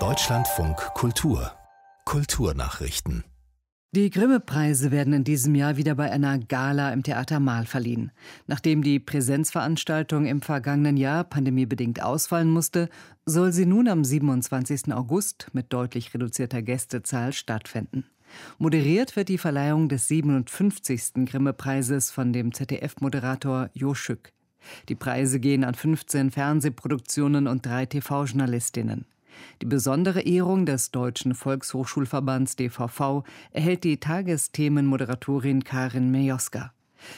Deutschlandfunk Kultur Kulturnachrichten die Grimme-Preise werden in diesem Jahr wieder bei einer Gala im Theater Mahl verliehen. Nachdem die Präsenzveranstaltung im vergangenen Jahr pandemiebedingt ausfallen musste, soll sie nun am 27. August mit deutlich reduzierter Gästezahl stattfinden. Moderiert wird die Verleihung des 57. Grimme-Preises von dem ZDF-Moderator Jo Schück. Die Preise gehen an 15 Fernsehproduktionen und drei TV-Journalistinnen. Die besondere Ehrung des Deutschen Volkshochschulverbands DVV erhält die Tagesthemenmoderatorin Karin Mejoska.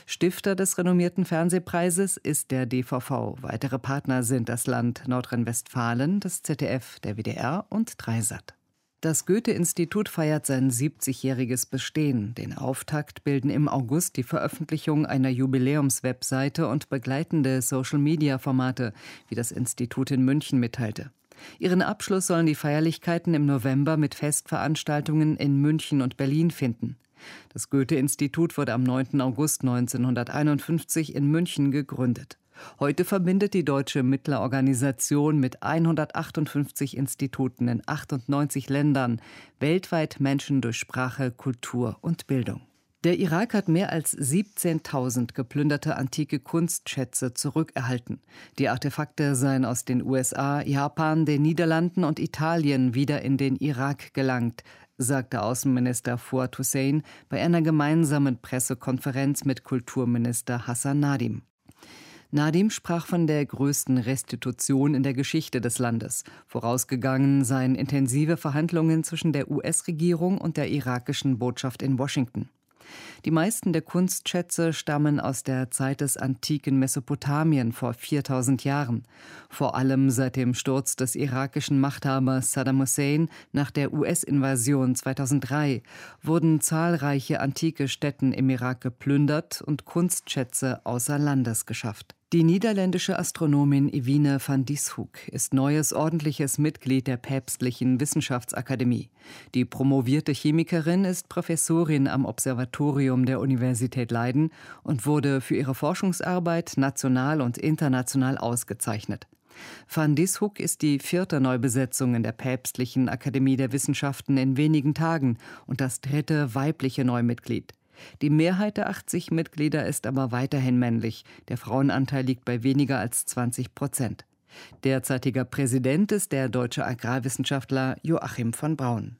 Stifter des renommierten Fernsehpreises ist der DVV. Weitere Partner sind das Land Nordrhein-Westfalen, das ZDF, der WDR und Dreisat. Das Goethe-Institut feiert sein 70-jähriges Bestehen. Den Auftakt bilden im August die Veröffentlichung einer Jubiläumswebseite und begleitende Social-Media-Formate, wie das Institut in München mitteilte. Ihren Abschluss sollen die Feierlichkeiten im November mit Festveranstaltungen in München und Berlin finden. Das Goethe-Institut wurde am 9. August 1951 in München gegründet. Heute verbindet die Deutsche Mittlerorganisation mit 158 Instituten in 98 Ländern weltweit Menschen durch Sprache, Kultur und Bildung. Der Irak hat mehr als 17.000 geplünderte antike Kunstschätze zurückerhalten. Die Artefakte seien aus den USA, Japan, den Niederlanden und Italien wieder in den Irak gelangt, sagte Außenminister Fuad Hussein bei einer gemeinsamen Pressekonferenz mit Kulturminister Hassan Nadim. Nadim sprach von der größten Restitution in der Geschichte des Landes. Vorausgegangen seien intensive Verhandlungen zwischen der US-Regierung und der irakischen Botschaft in Washington. Die meisten der Kunstschätze stammen aus der Zeit des antiken Mesopotamien vor 4000 Jahren. Vor allem seit dem Sturz des irakischen Machthabers Saddam Hussein nach der US-Invasion 2003 wurden zahlreiche antike Stätten im Irak geplündert und Kunstschätze außer Landes geschafft. Die niederländische Astronomin Evine van Dieshoek ist neues ordentliches Mitglied der Päpstlichen Wissenschaftsakademie. Die promovierte Chemikerin ist Professorin am Observatorium der Universität Leiden und wurde für ihre Forschungsarbeit national und international ausgezeichnet. Van Dieshoek ist die vierte Neubesetzung in der Päpstlichen Akademie der Wissenschaften in wenigen Tagen und das dritte weibliche Neumitglied. Die Mehrheit der 80 Mitglieder ist aber weiterhin männlich. Der Frauenanteil liegt bei weniger als 20 Prozent. Derzeitiger Präsident ist der deutsche Agrarwissenschaftler Joachim von Braun.